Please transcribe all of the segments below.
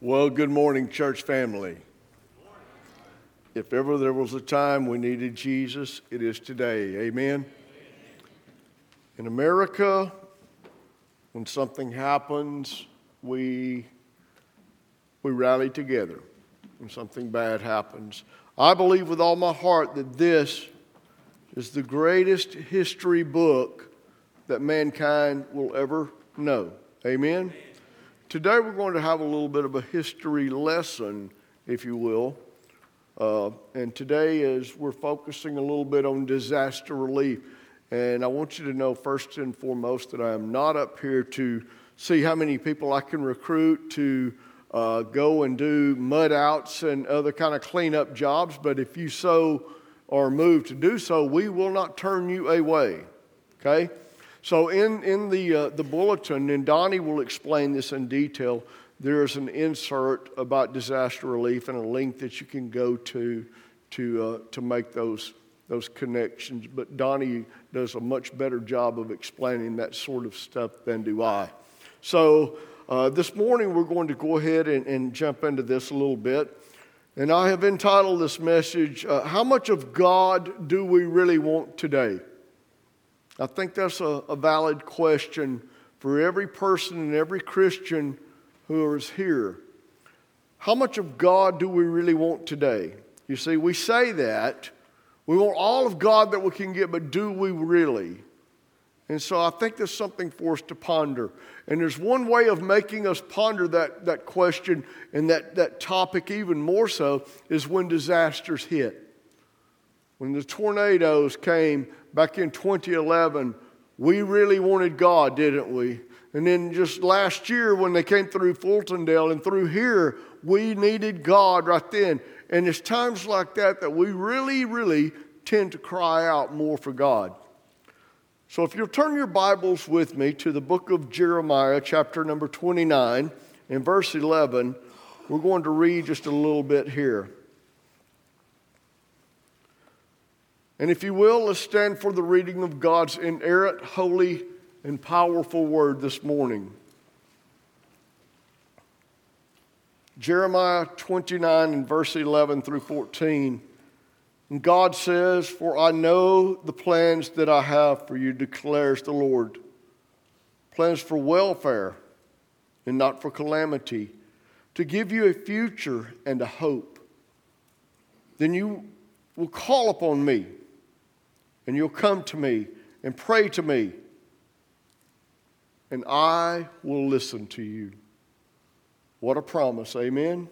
Well, good morning, church family. If ever there was a time we needed Jesus, it is today. Amen. In America, when something happens, we, we rally together. When something bad happens, I believe with all my heart that this is the greatest history book that mankind will ever know. Amen. Today we're going to have a little bit of a history lesson, if you will. Uh, and today is we're focusing a little bit on disaster relief. And I want you to know first and foremost that I am not up here to see how many people I can recruit to uh, go and do mud outs and other kind of cleanup jobs. But if you so are moved to do so, we will not turn you away. Okay? So, in, in the, uh, the bulletin, and Donnie will explain this in detail, there's an insert about disaster relief and a link that you can go to to, uh, to make those, those connections. But Donnie does a much better job of explaining that sort of stuff than do I. So, uh, this morning we're going to go ahead and, and, jump into this a little bit. And I have entitled this message, uh, How Much of God Do We Really Want Today? I think that's a, a valid question for every person and every Christian who is here. How much of God do we really want today? You see, we say that. We want all of God that we can get, but do we really? And so I think there's something for us to ponder. And there's one way of making us ponder that, that question and that, that topic even more so is when disasters hit. When the tornadoes came back in 2011, we really wanted God, didn't we? And then just last year, when they came through Fultondale and through here, we needed God right then. And it's times like that that we really, really tend to cry out more for God. So if you'll turn your Bibles with me to the book of Jeremiah, chapter number 29, in verse 11, we're going to read just a little bit here. And if you will, let's stand for the reading of God's inerrant, holy, and powerful word this morning. Jeremiah 29 and verse 11 through 14. And God says, For I know the plans that I have for you, declares the Lord. Plans for welfare and not for calamity, to give you a future and a hope. Then you will call upon me and you'll come to me and pray to me, and I will listen to you. What a promise, amen?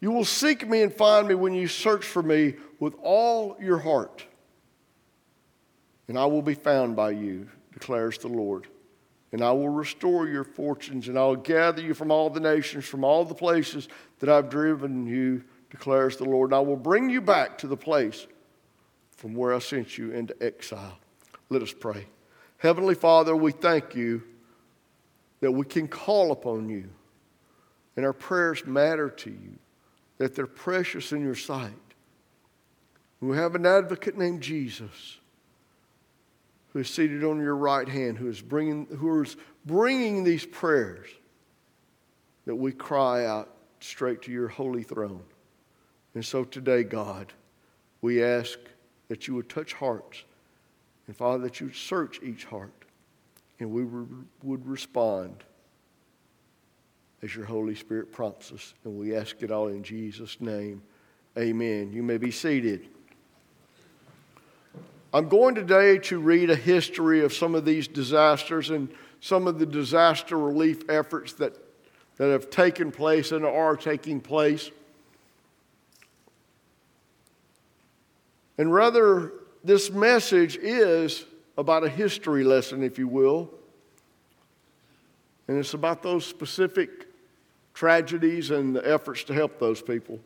You will seek me and find me when you search for me with all your heart, and I will be found by you, declares the Lord. And I will restore your fortunes, and I will gather you from all the nations, from all the places that I've driven you, declares the Lord. And I will bring you back to the place from where I sent you into exile. Let us pray. Heavenly Father, we thank you that we can call upon you and our prayers matter to you, that they're precious in your sight. We have an advocate named Jesus who is seated on your right hand, who is bringing, who is bringing these prayers that we cry out straight to your holy throne. And so today, God, we ask that you would touch hearts. And Father, that you would search each heart and we would respond as your Holy Spirit prompts us. And we ask it all in Jesus' name. Amen. You may be seated. I'm going today to read a history of some of these disasters and some of the disaster relief efforts that, that have taken place and are taking place. And rather, this message is about a history lesson, if you will. And it's about those specific tragedies and the efforts to help those people.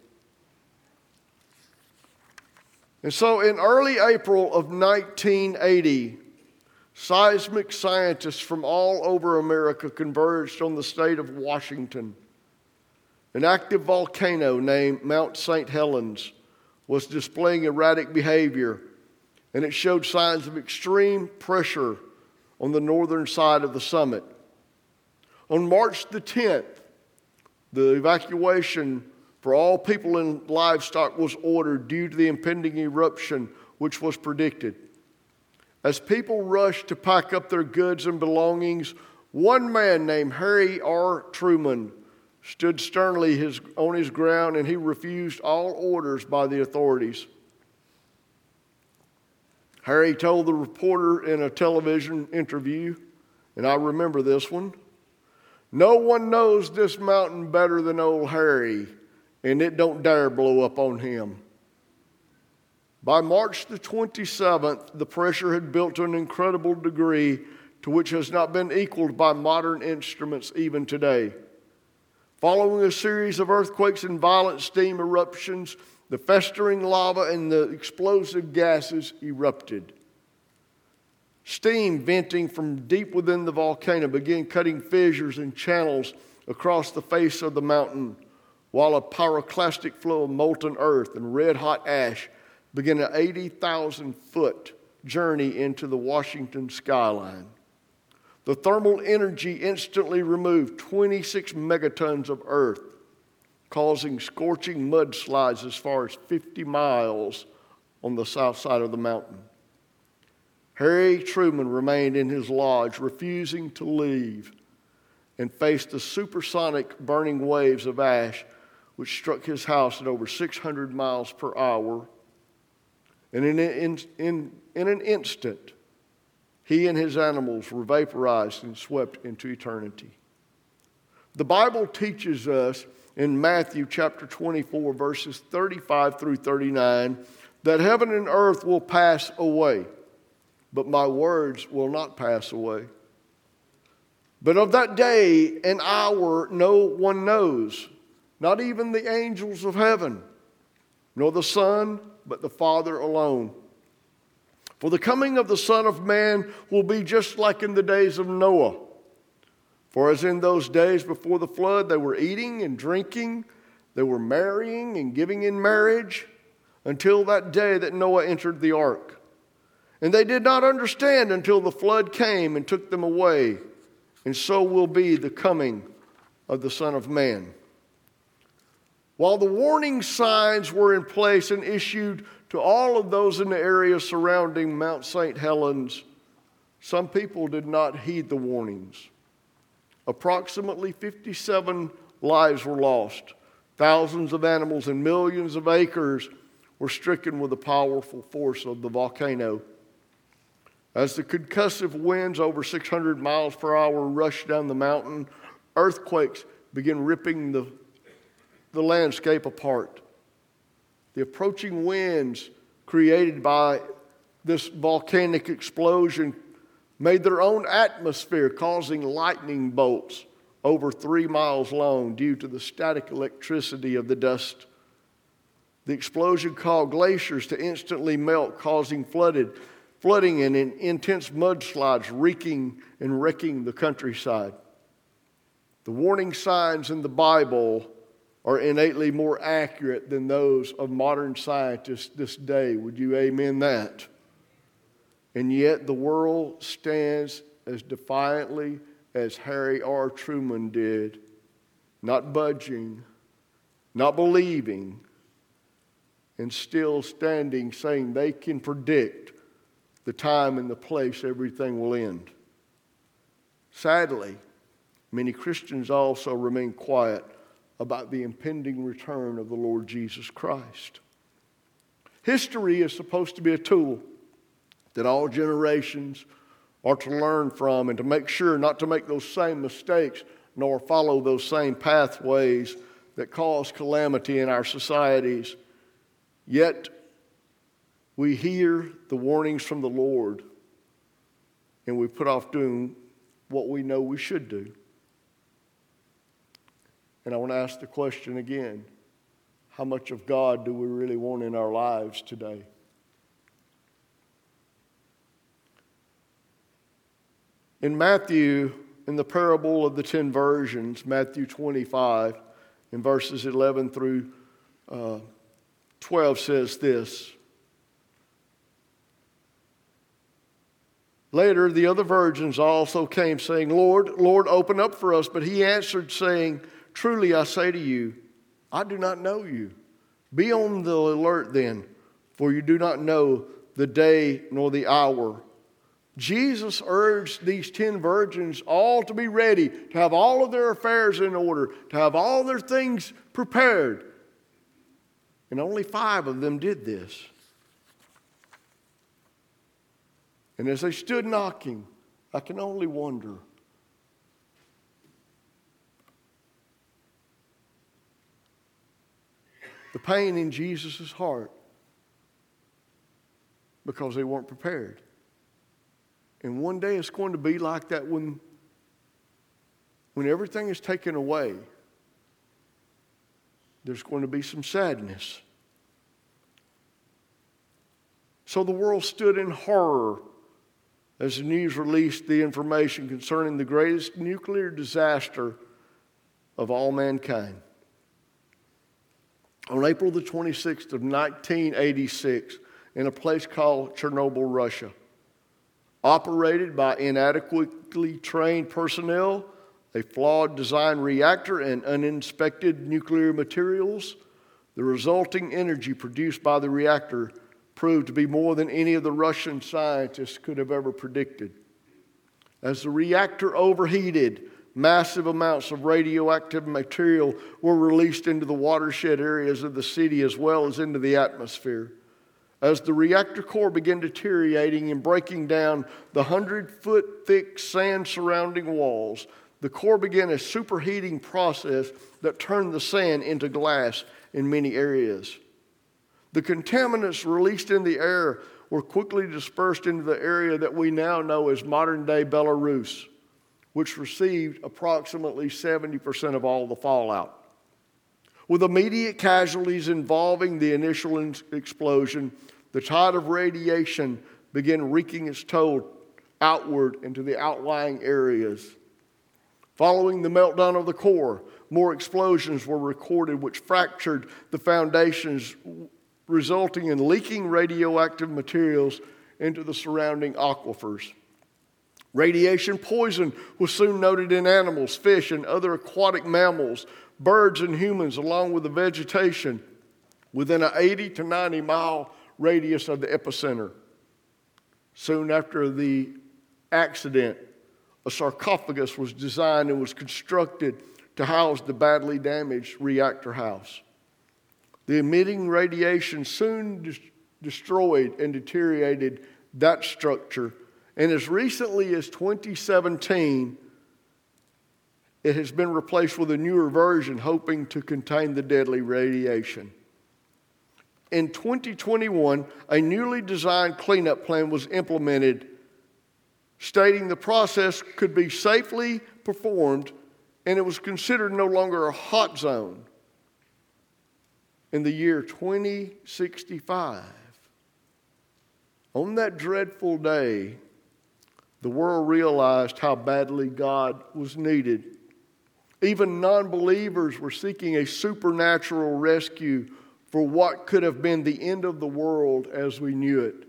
And so in early April of 1980, seismic scientists from all over America converged on the state of Washington. An active volcano named Mount St. Helens was displaying erratic behavior, and it showed signs of extreme pressure on the northern side of the summit. On March the 10th, The evacuation for all people and livestock was ordered due to the impending eruption, which was predicted. As people rushed to pack up their goods and belongings, one man named Harry R. Truman stood sternly his, on his ground and he refused all orders by the authorities. Harry told the reporter in a television interview, and I remember this one no one knows this mountain better than old Harry, and it don't dare blow up on him. By March the 27th, the pressure had built to an incredible degree to which has not been equaled by modern instruments even today. Following a series of earthquakes and violent steam eruptions, the festering lava and the explosive gases erupted. Steam venting from deep within the volcano began cutting fissures and channels across the face of the mountain, while a pyroclastic flow of molten earth and red hot ash began an 80,000 foot journey into the Washington skyline. The thermal energy instantly removed 26 megatons of earth, causing scorching mudslides as far as 50 miles on the south side of the mountain. Harry Truman remained in his lodge, refusing to leave, and faced the supersonic burning waves of ash which struck his house at over 600 miles per hour. And in, in, in, in an instant, he and his animals were vaporized and swept into eternity. The Bible teaches us in Matthew chapter 24, verses 35 through 39, that heaven and earth will pass away but my words will not pass away. But of that day and hour no one knows, not even the angels of heaven, nor the Son, but the Father alone. For the coming of the Son of Man will be just like in the days of Noah. For as in those days before the flood, they were eating and drinking, they were marrying and giving in marriage, until that day that Noah entered the ark. And they did not understand until the flood came and took them away. And so will be the coming of the Son of Man. While the warning signs were in place and issued to all of those in the area surrounding Mount St. Helens, some people did not heed the warnings. Approximately 57 lives were lost. Thousands of animals and millions of acres were stricken with the powerful force of the volcano. As the concussive winds over 600 miles per hour rushed down the mountain, earthquakes began ripping the, the landscape apart. The approaching winds created by this volcanic explosion made their own atmosphere, causing lightning bolts over three miles long due to the static electricity of the dust. The explosion caused glaciers to instantly melt, causing flooded flooding and intense mudslides wreaking and wrecking the countryside. The warning signs in the Bible are innately more accurate than those of modern scientists this day. Would you amen that? And yet the world stands as defiantly as Harry R. Truman did, not budging, not believing, and still standing saying they can predict the time and the place everything will end. Sadly, many Christians also remain quiet about the impending return of the Lord Jesus Christ. History is supposed to be a tool that all generations are to learn from and to make sure not to make those same mistakes nor follow those same pathways that cause calamity in our societies. Yet, we hear the warnings from the Lord and we put off doing what we know we should do. And I want to ask the question again how much of God do we really want in our lives today? In Matthew, in the parable of the ten virgins, Matthew 25, in verses 11 through uh, 12, says this Later, the other virgins also came, saying, Lord, Lord, open up for us. But he answered, saying, Truly I say to you, I do not know you. Be on the alert then, for you do not know the day nor the hour. Jesus urged these ten virgins all to be ready, to have all of their affairs in order, to have all their things prepared. And only five of them did this. And as they stood knocking, I can only wonder the pain in Jesus' heart because they weren't prepared. And one day it's going to be like that when, when everything is taken away. There's going to be some sadness. So the world stood in horror as the news released the information concerning the greatest nuclear disaster of all mankind. On April the 26th of 1986, in a place called Chernobyl, Russia, operated by inadequately trained personnel, a flawed design reactor, and uninspected nuclear materials, the resulting energy produced by the reactor proved to be more than any of the Russian scientists could have ever predicted. As the reactor overheated, massive amounts of radioactive material were released into the watershed areas of the city as well as into the atmosphere. As the reactor core began deteriorating and breaking down the 100 foot thick sand surrounding walls, the core began a superheating process that turned the sand into glass in many areas. The contaminants released in the air were quickly dispersed into the area that we now know as modern day Belarus, which received approximately 70% of all the fallout. With immediate casualties involving the initial explosion, the tide of radiation began wreaking its toll outward into the outlying areas. Following the meltdown of the core, more explosions were recorded which fractured the foundations resulting in leaking radioactive materials into the surrounding aquifers. Radiation poison was soon noted in animals, fish, and other aquatic mammals, birds, and humans, along with the vegetation within an 80 to 90 mile radius of the epicenter. Soon after the accident, a sarcophagus was designed and was constructed to house the badly damaged reactor house. The emitting radiation soon des- destroyed and deteriorated that structure. And as recently as 2017, it has been replaced with a newer version hoping to contain the deadly radiation. In 2021, a newly designed cleanup plan was implemented, stating the process could be safely performed and it was considered no longer a hot zone in the year 2065. On that dreadful day, the world realized how badly God was needed. Even non believers were seeking a supernatural rescue for what could have been the end of the world as we knew it.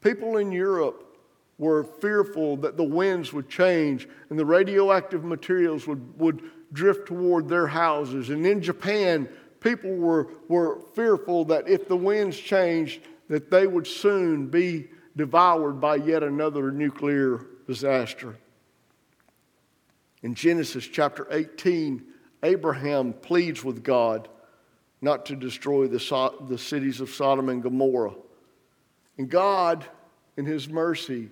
People in Europe were fearful that the winds would change and the radioactive materials would, would drift toward their houses. And in Japan, people were, were fearful that if the winds changed, that they would soon be devoured by yet another nuclear disaster. In Genesis chapter 18, Abraham pleads with God not to destroy the, the cities of Sodom and Gomorrah. And God, in His mercy,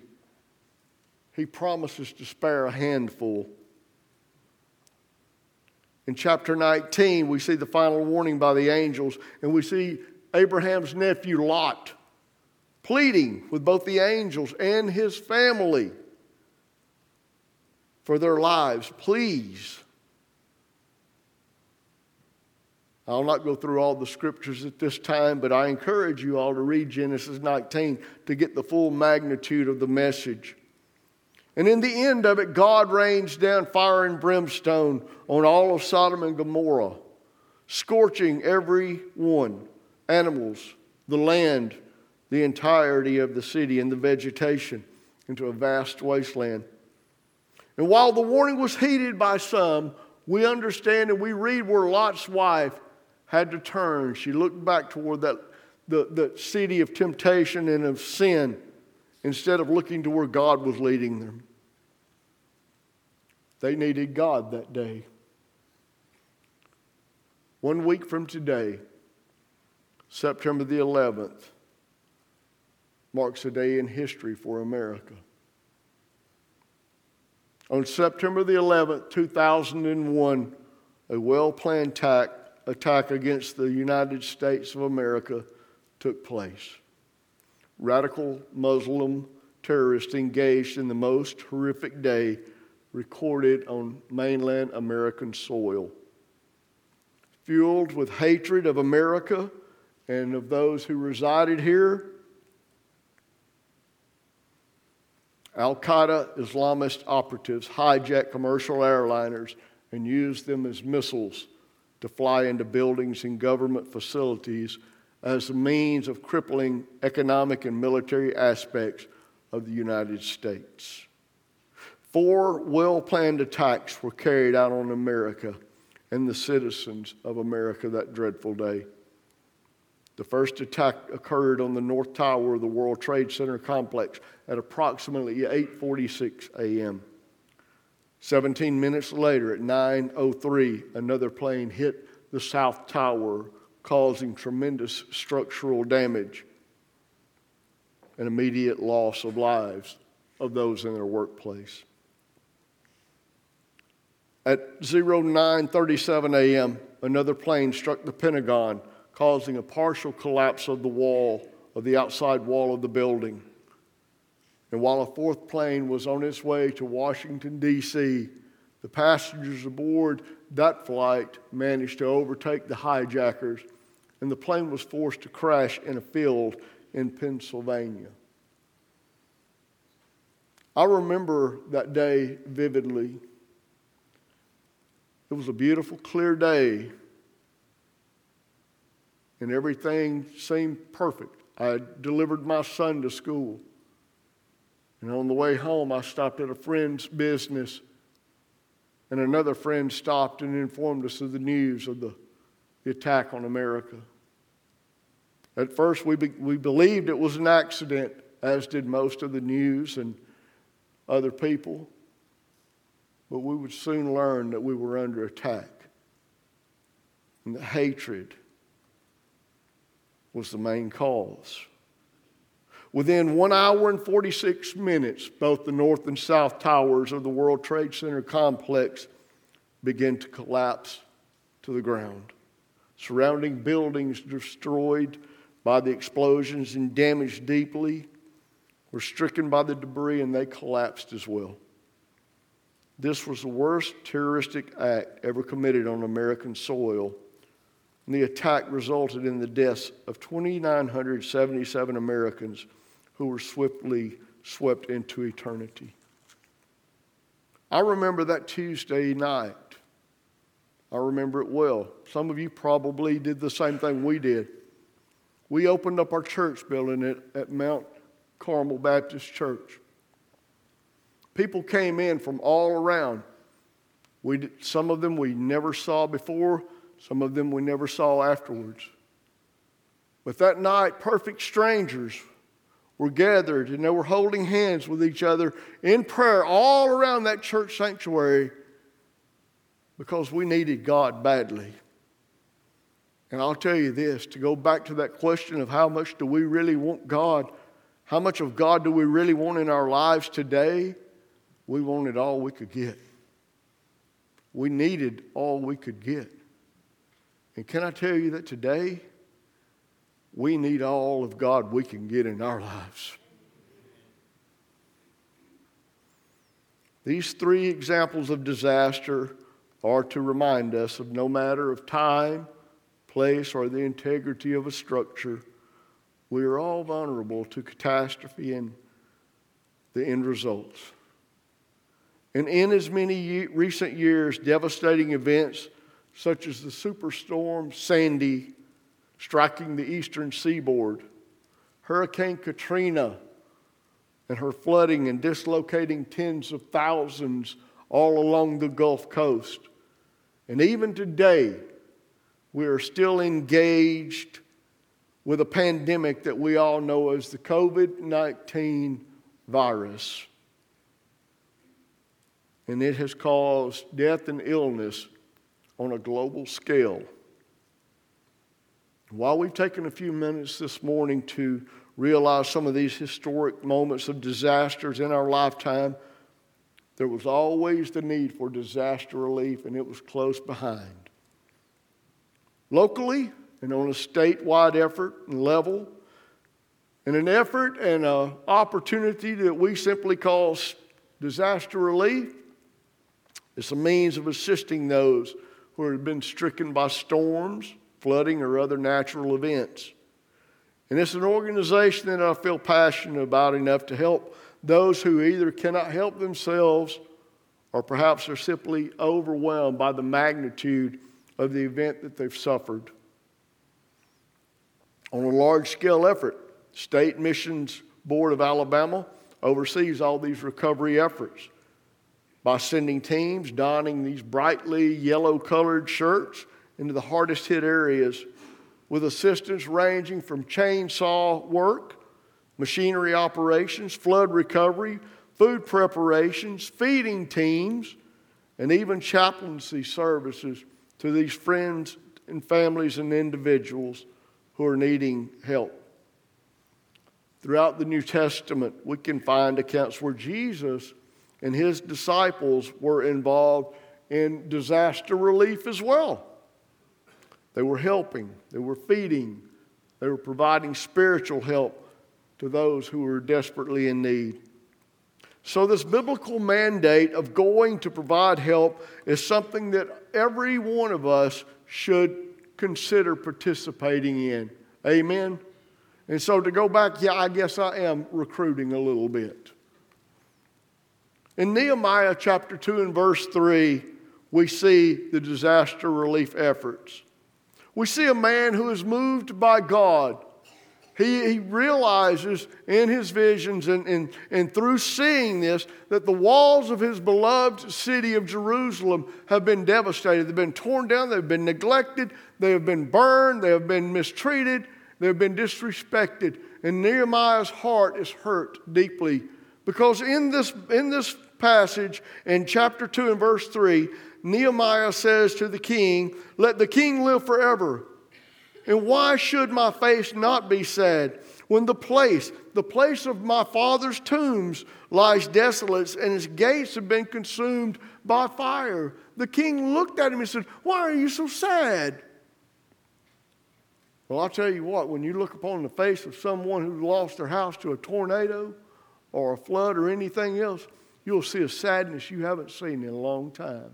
He promises to spare a handful in chapter 19, we see the final warning by the angels, and we see Abraham's nephew Lot pleading with both the angels and his family for their lives. Please. I'll not go through all the scriptures at this time, but I encourage you all to read Genesis 19 to get the full magnitude of the message. And in the end of it, God rains down fire and brimstone on all of Sodom and Gomorrah, scorching every one animals, the land, the entirety of the city, and the vegetation into a vast wasteland. And while the warning was heeded by some, we understand and we read where Lot's wife had to turn. She looked back toward that, the, the city of temptation and of sin instead of looking to where God was leading them. They needed God that day. One week from today, September the 11th, marks a day in history for America. On September the 11th, 2001, a well planned attack, attack against the United States of America took place. Radical Muslim terrorists engaged in the most horrific day recorded on mainland American soil. Fueled with hatred of America and of those who resided here, Al Qaeda Islamist operatives hijack commercial airliners and use them as missiles to fly into buildings and government facilities as a means of crippling economic and military aspects of the United States. Four well planned attacks were carried out on America and the citizens of America that dreadful day. The first attack occurred on the North Tower of the World Trade Center complex at approximately 8:46 a.m. 17 minutes later at 9:03, another plane hit the South Tower, causing tremendous structural damage and immediate loss of lives of those in their workplace. At 09:37 a.m., another plane struck the Pentagon, causing a partial collapse of the wall of the outside wall of the building. And while a fourth plane was on its way to Washington, D.C., the passengers aboard that flight managed to overtake the hijackers, and the plane was forced to crash in a field in Pennsylvania. I remember that day vividly. It was a beautiful, clear day, and everything seemed perfect. I delivered my son to school. And on the way home, I stopped at a friend's business, and another friend stopped and informed us of the news of the, the attack on America. At first, we, be, we believed it was an accident, as did most of the news and other people. But we would soon learn that we were under attack. And the hatred was the main cause. Within one hour and 46 minutes, both the north and south towers of the World Trade Center complex began to collapse to the ground. Surrounding buildings destroyed by the explosions and damaged deeply were stricken by the debris and they collapsed as well. This was the worst terroristic act ever committed on American soil. And the attack resulted in the deaths of 2,977 Americans who were swiftly swept into eternity. I remember that Tuesday night. I remember it well. Some of you probably did the same thing we did. We opened up our church building at, at Mount Carmel Baptist Church. People came in from all around. We, some of them we never saw before, some of them we never saw afterwards. But that night, perfect strangers were gathered and they were holding hands with each other in prayer all around that church sanctuary because we needed God badly. And I'll tell you this to go back to that question of how much do we really want God, how much of God do we really want in our lives today? We wanted all we could get. We needed all we could get. And can I tell you that today, we need all of God we can get in our lives. These three examples of disaster are to remind us of no matter of time, place, or the integrity of a structure, we are all vulnerable to catastrophe and the end results. And in as many recent years, devastating events such as the superstorm Sandy striking the eastern seaboard, Hurricane Katrina and her flooding and dislocating tens of thousands all along the Gulf Coast, And even today, we are still engaged with a pandemic that we all know as the COVID 19 virus. And it has caused death and illness on a global scale. While we've taken a few minutes this morning to realize some of these historic moments of disasters in our lifetime, there was always the need for disaster relief, and it was close behind. Locally and on a statewide effort and level, in an effort and an opportunity that we simply call disaster relief, it's a means of assisting those who have been stricken by storms, flooding, or other natural events. And it's an organization that I feel passionate about enough to help those who either cannot help themselves or perhaps are simply overwhelmed by the magnitude of the event that they've suffered. On a large scale effort, State Missions Board of Alabama oversees all these recovery efforts by sending teams donning these brightly yellow colored shirts into the hardest hit areas with assistance ranging from chainsaw work, machinery operations, flood recovery, food preparations, feeding teams, and even chaplaincy services to these friends and families and individuals who are needing help. Throughout the New Testament, we can find accounts where Jesus and his disciples were involved in disaster relief as well. They were helping, they were feeding, they were providing spiritual help to those who were desperately in need. So, this biblical mandate of going to provide help is something that every one of us should consider participating in. Amen? And so, to go back, yeah, I guess I am recruiting a little bit. In Nehemiah chapter 2 and verse 3, we see the disaster relief efforts. We see a man who is moved by God. He, he realizes in his visions and, and, and through seeing this that the walls of his beloved city of Jerusalem have been devastated. They've been torn down, they've been neglected, they have been burned, they have been mistreated, they have been disrespected. And Nehemiah's heart is hurt deeply because in this, in this passage, in chapter 2 and verse 3, Nehemiah says to the king, Let the king live forever. And why should my face not be sad when the place, the place of my father's tombs, lies desolate and its gates have been consumed by fire? The king looked at him and said, Why are you so sad? Well, I'll tell you what, when you look upon the face of someone who lost their house to a tornado or a flood or anything else, you'll see a sadness you haven't seen in a long time.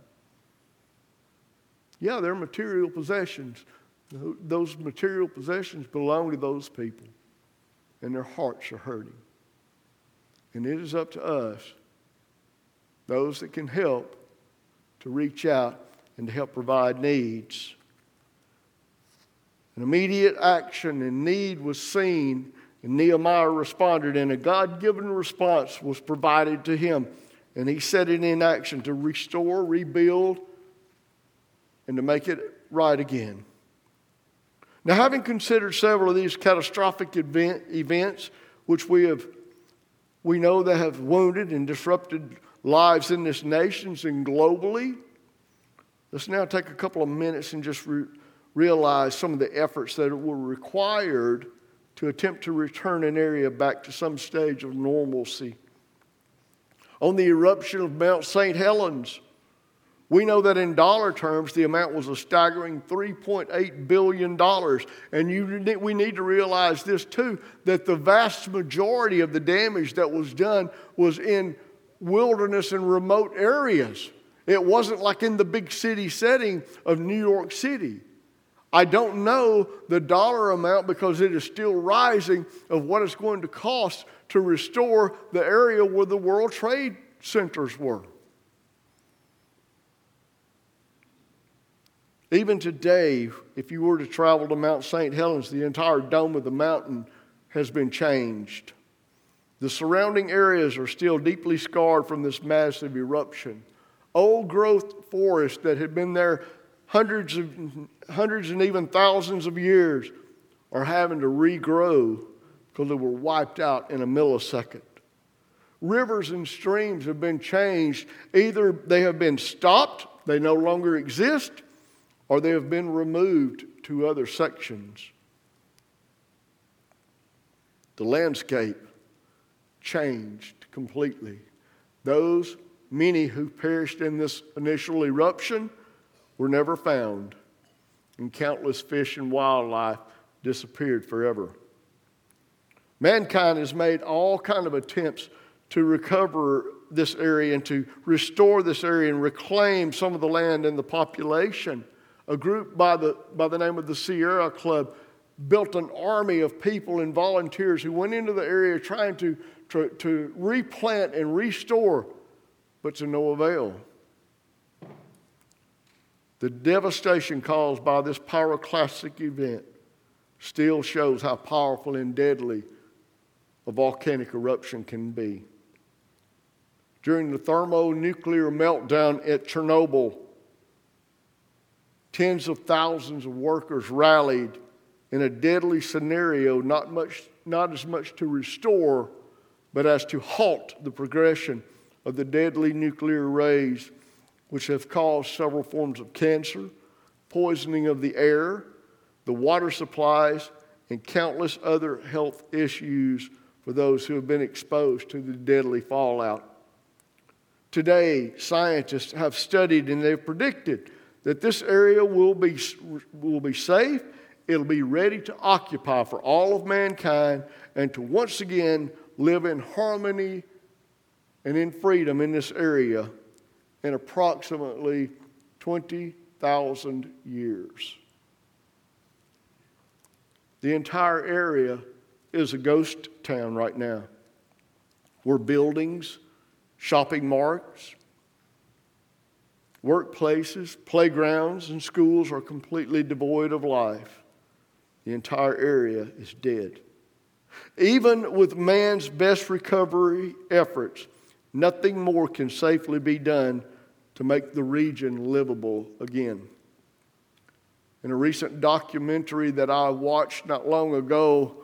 Yeah, they're material possessions. Those material possessions belong to those people, and their hearts are hurting. And it is up to us, those that can help, to reach out and to help provide needs. An immediate action and need was seen, and Nehemiah responded, and a God given response was provided to him. And he set it in action to restore, rebuild, and to make it right again. Now, having considered several of these catastrophic event, events, which we have we know that have wounded and disrupted lives in this nation and globally, let's now take a couple of minutes and just re- realize some of the efforts that were required to attempt to return an area back to some stage of normalcy. On the eruption of Mount St. Helens, we know that in dollar terms, the amount was a staggering $3.8 billion. And you, we need to realize this too that the vast majority of the damage that was done was in wilderness and remote areas. It wasn't like in the big city setting of New York City. I don't know the dollar amount because it is still rising of what it's going to cost to restore the area where the World Trade Centers were. Even today, if you were to travel to Mount St. Helens, the entire dome of the mountain has been changed. The surrounding areas are still deeply scarred from this massive eruption. Old growth forests that had been there hundreds of hundreds and even thousands of years are having to regrow because they were wiped out in a millisecond. Rivers and streams have been changed. Either they have been stopped, they no longer exist, or they have been removed to other sections. The landscape changed completely. Those many who perished in this initial eruption were never found, and countless fish and wildlife disappeared forever. Mankind has made all kind of attempts to recover this area and to restore this area and reclaim some of the land and the population. A group by the, by the name of the Sierra Club built an army of people and volunteers who went into the area trying to, to, to replant and restore, but to no avail. The devastation caused by this pyroclastic event still shows how powerful and deadly a volcanic eruption can be. During the thermonuclear meltdown at Chernobyl, tens of thousands of workers rallied in a deadly scenario, not, much, not as much to restore, but as to halt the progression of the deadly nuclear rays, which have caused several forms of cancer, poisoning of the air, the water supplies, and countless other health issues for those who have been exposed to the deadly fallout. Today, scientists have studied and they've predicted that this area will be, will be safe, it'll be ready to occupy for all of mankind, and to once again live in harmony and in freedom in this area in approximately 20,000 years. The entire area is a ghost town right now, where buildings, shopping marts, workplaces, playgrounds, and schools are completely devoid of life. The entire area is dead. Even with man's best recovery efforts, nothing more can safely be done to make the region livable again. In a recent documentary that I watched not long ago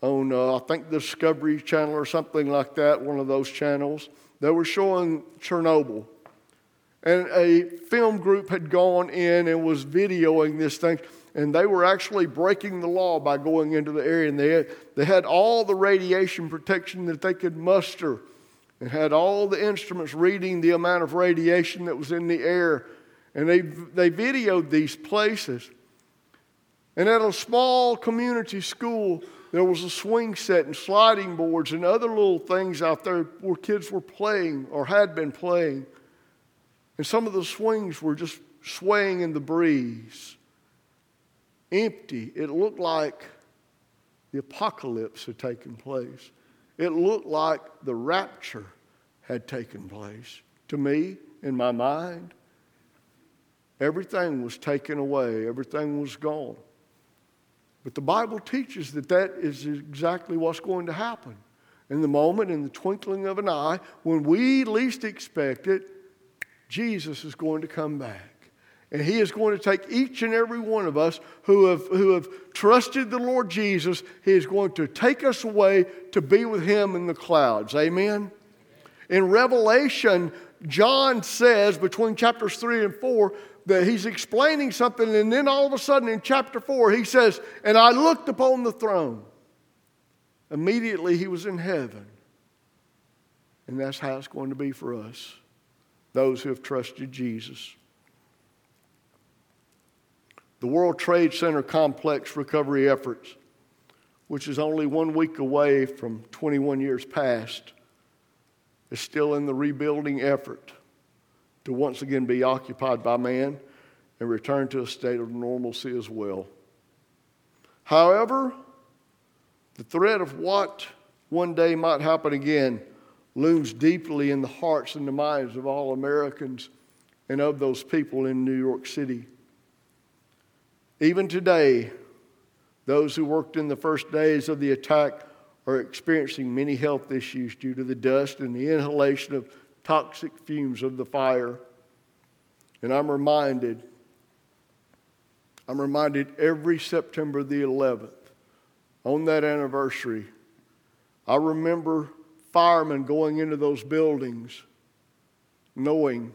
on, uh, I think, Discovery Channel or something like that, one of those channels, they were showing Chernobyl. And a film group had gone in and was videoing this thing, and they were actually breaking the law by going into the area. And they had, they had all the radiation protection that they could muster and had all the instruments reading the amount of radiation that was in the air. And they, they videoed these places. And at a small community school, there was a swing set and sliding boards and other little things out there where kids were playing or had been playing. And some of the swings were just swaying in the breeze, empty. It looked like the apocalypse had taken place. It looked like the rapture had taken place. To me, in my mind, everything was taken away, everything was gone. But the Bible teaches that that is exactly what's going to happen. In the moment, in the twinkling of an eye, when we least expect it, Jesus is going to come back. And he is going to take each and every one of us who have, who have trusted the Lord Jesus, he is going to take us away to be with him in the clouds. Amen? In Revelation, John says between chapters 3 and 4 that he's explaining something, and then all of a sudden in chapter 4, he says, And I looked upon the throne. Immediately he was in heaven. And that's how it's going to be for us, those who have trusted Jesus. The World Trade Center complex recovery efforts, which is only one week away from 21 years past, is still in the rebuilding effort to once again be occupied by man and return to a state of normalcy as well. However, the threat of what one day might happen again looms deeply in the hearts and the minds of all Americans and of those people in New York City. Even today, those who worked in the first days of the attack are experiencing many health issues due to the dust and the inhalation of toxic fumes of the fire. And I'm reminded I'm reminded every September the 11th, on that anniversary, I remember firemen going into those buildings knowing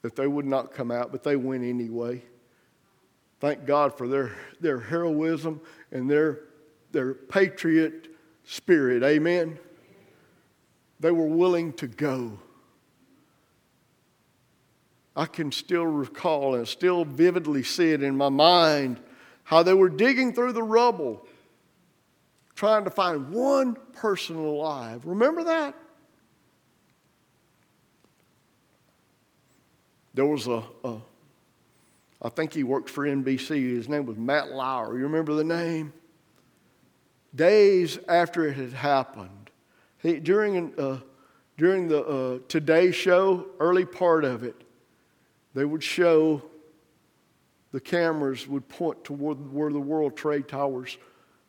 that they would not come out, but they went anyway. Thank God for their, their heroism and their, their patriot spirit. Amen. They were willing to go. I can still recall and still vividly see it in my mind how they were digging through the rubble trying to find one person alive. Remember that? There was a, a I think he worked for NBC. His name was Matt Lauer. You remember the name? Days after it had happened, he, during, uh, during the uh, Today Show, early part of it, they would show the cameras would point toward where the World Trade Towers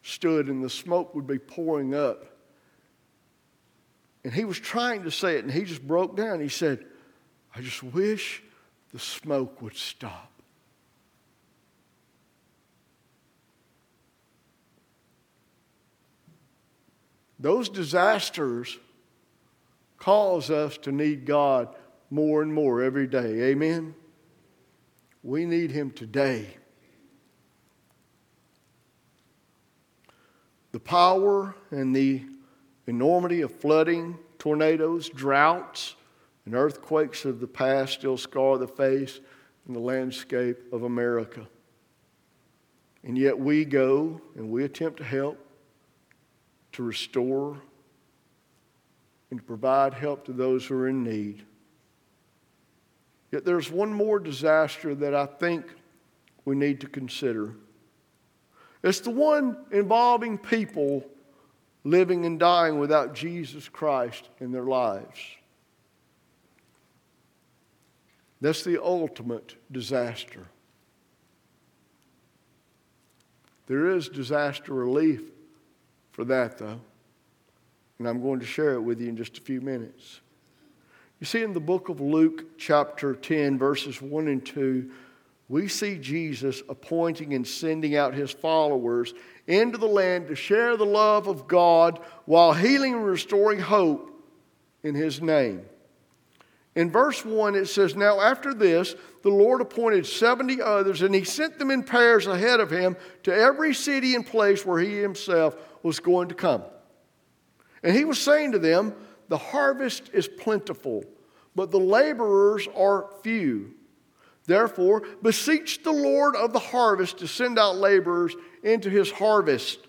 stood and the smoke would be pouring up. And he was trying to say it and he just broke down. He said, I just wish the smoke would stop. Those disasters cause us to need God more and more every day. Amen? We need Him today. The power and the enormity of flooding, tornadoes, droughts, and earthquakes of the past still scar the face and the landscape of America. And yet we go and we attempt to help, to restore, and to provide help to those who are in need. Yet there's one more disaster that I think we need to consider. It's the one involving people living and dying without Jesus Christ in their lives. That's the ultimate disaster. There is disaster relief for that, though. And I'm going to share it with you in just a few minutes. You see, in the book of Luke, chapter 10, verses 1 and 2, we see Jesus appointing and sending out his followers into the land to share the love of God while healing and restoring hope in his name. In verse 1, it says, Now after this, the Lord appointed 70 others, and he sent them in pairs ahead of him to every city and place where he himself was going to come. And he was saying to them, The harvest is plentiful but the laborers are few. Therefore, beseech the Lord of the harvest to send out laborers into his harvest.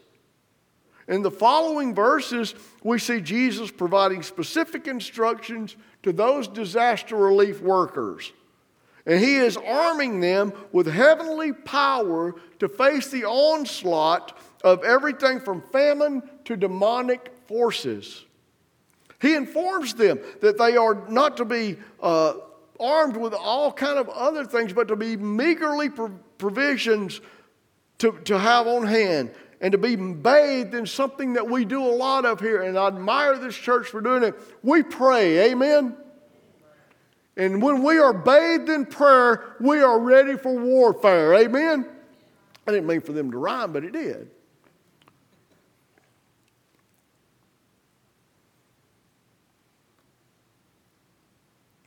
In the following verses, we see Jesus providing specific instructions to those disaster relief workers. And he is arming them with heavenly power to face the onslaught of everything from famine to demonic forces. He informs them that they are not to be uh, armed with all kind of other things, but to be meagerly provisions to, to have on hand and to be bathed in something that we do a lot of here. And I admire this church for doing it. We pray, amen? And when we are bathed in prayer, we are ready for warfare, amen? I didn't mean for them to rhyme, but it did.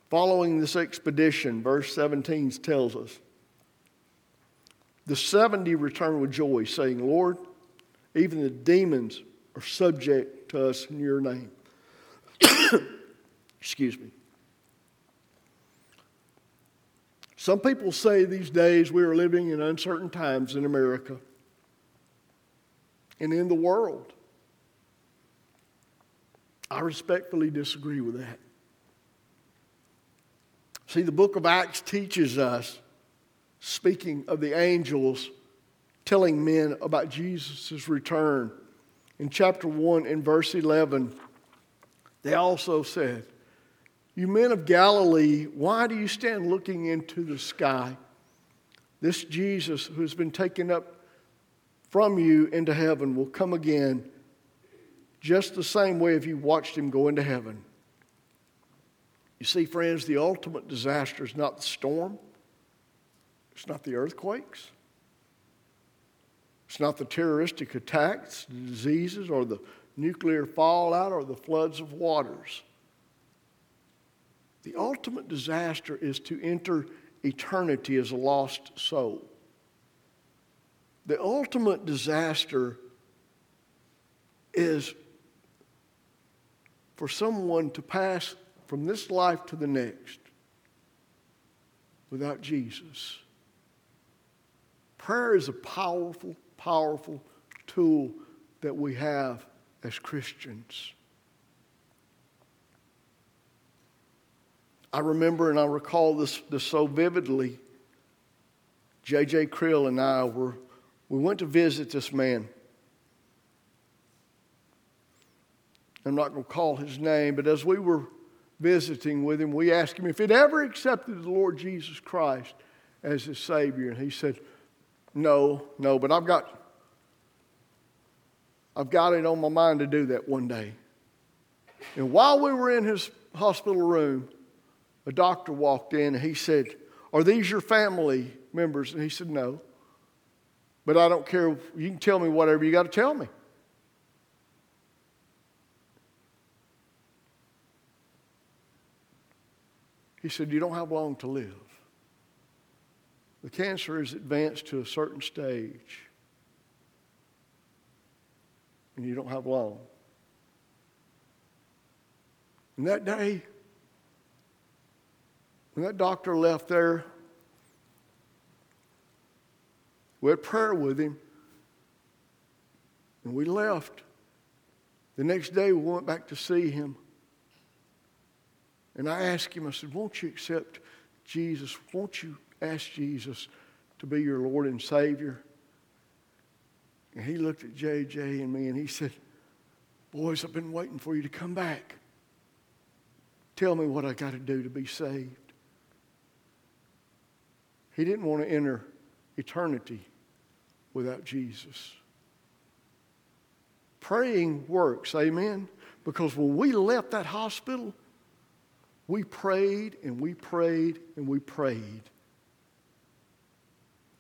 Following this expedition, verse 17 tells us the 70 returned with joy, saying, Lord, even the demons are subject to us in your name. Excuse me. Some people say these days we are living in uncertain times in America and in the world. I respectfully disagree with that. See, the book of Acts teaches us, speaking of the angels telling men about Jesus' return. In chapter 1, in verse 11, they also said, You men of Galilee, why do you stand looking into the sky? This Jesus who has been taken up from you into heaven will come again just the same way if you watched him go into heaven. You see, friends, the ultimate disaster is not the storm, it's not the earthquakes, It's not the terroristic attacks, the diseases, or the nuclear fallout, or the floods of waters. The ultimate disaster is to enter eternity as a lost soul. The ultimate disaster is for someone to pass from this life to the next without Jesus. Prayer is a powerful, powerful tool that we have as Christians. I remember and I recall this, this so vividly. J.J. Krill and I were, we went to visit this man. I'm not going to call his name, but as we were visiting with him, we asked him if he'd ever accepted the Lord Jesus Christ as his Savior. And he said, No, no, but I've got, I've got it on my mind to do that one day. And while we were in his hospital room, a doctor walked in and he said, Are these your family members? And he said, No. But I don't care. You can tell me whatever you got to tell me. He said, You don't have long to live. The cancer is advanced to a certain stage, and you don't have long. And that day, when that doctor left there, we had prayer with him, and we left. The next day, we went back to see him. And I asked him, I said, Won't you accept Jesus? Won't you ask Jesus to be your Lord and Savior? And he looked at JJ and me and he said, Boys, I've been waiting for you to come back. Tell me what I got to do to be saved. He didn't want to enter eternity without Jesus. Praying works, amen? Because when we left that hospital, we prayed and we prayed and we prayed.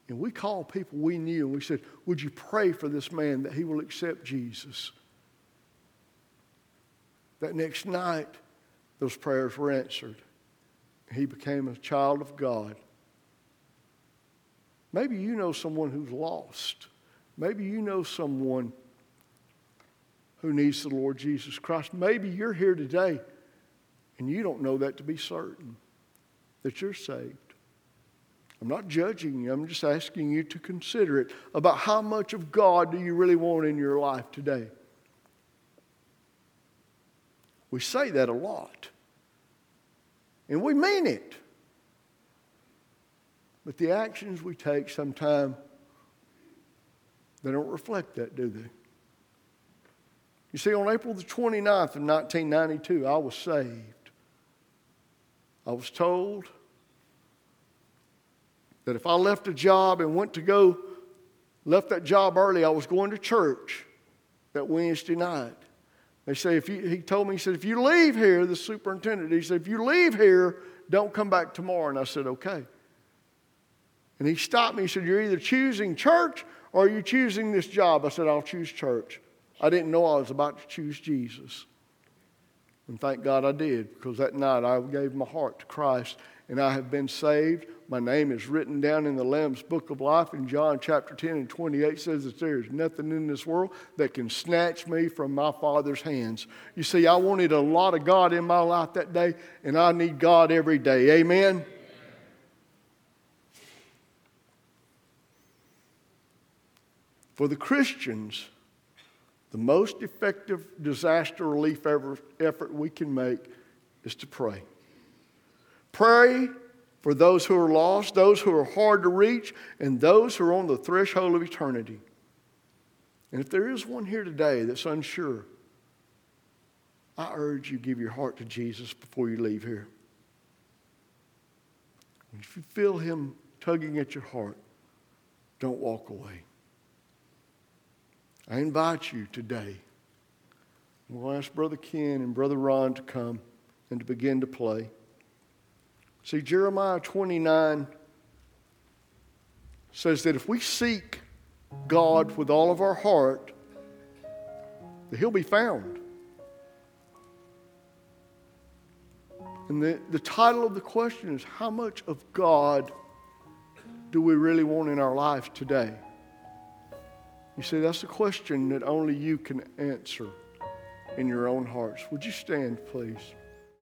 And we called people we knew and we said, Would you pray for this man that he will accept Jesus? That next night, those prayers were answered. He became a child of God. Maybe you know someone who's lost. Maybe you know someone who needs the Lord Jesus Christ. Maybe you're here today and you don't know that to be certain that you're saved. I'm not judging you, I'm just asking you to consider it about how much of God do you really want in your life today. We say that a lot, and we mean it. But the actions we take sometimes they don't reflect that, do they? You see, on April the 29th of 1992, I was saved. I was told that if I left a job and went to go, left that job early, I was going to church that Wednesday night. They say, if you, he told me, he said, if you leave here, the superintendent, he said, if you leave here, don't come back tomorrow. And I said, okay. And he stopped me. He said, You're either choosing church or are you choosing this job? I said, I'll choose church. I didn't know I was about to choose Jesus. And thank God I did because that night I gave my heart to Christ and I have been saved. My name is written down in the Lamb's Book of Life in John chapter 10 and 28 says that there is nothing in this world that can snatch me from my Father's hands. You see, I wanted a lot of God in my life that day and I need God every day. Amen. For the Christians, the most effective disaster relief effort we can make is to pray. Pray for those who are lost, those who are hard to reach, and those who are on the threshold of eternity. And if there is one here today that's unsure, I urge you give your heart to Jesus before you leave here. If you feel him tugging at your heart, don't walk away. I invite you today. We'll ask Brother Ken and Brother Ron to come and to begin to play. See, Jeremiah 29 says that if we seek God with all of our heart, that He'll be found. And the, the title of the question is How much of God do we really want in our life today? You see, that's a question that only you can answer in your own hearts. Would you stand, please?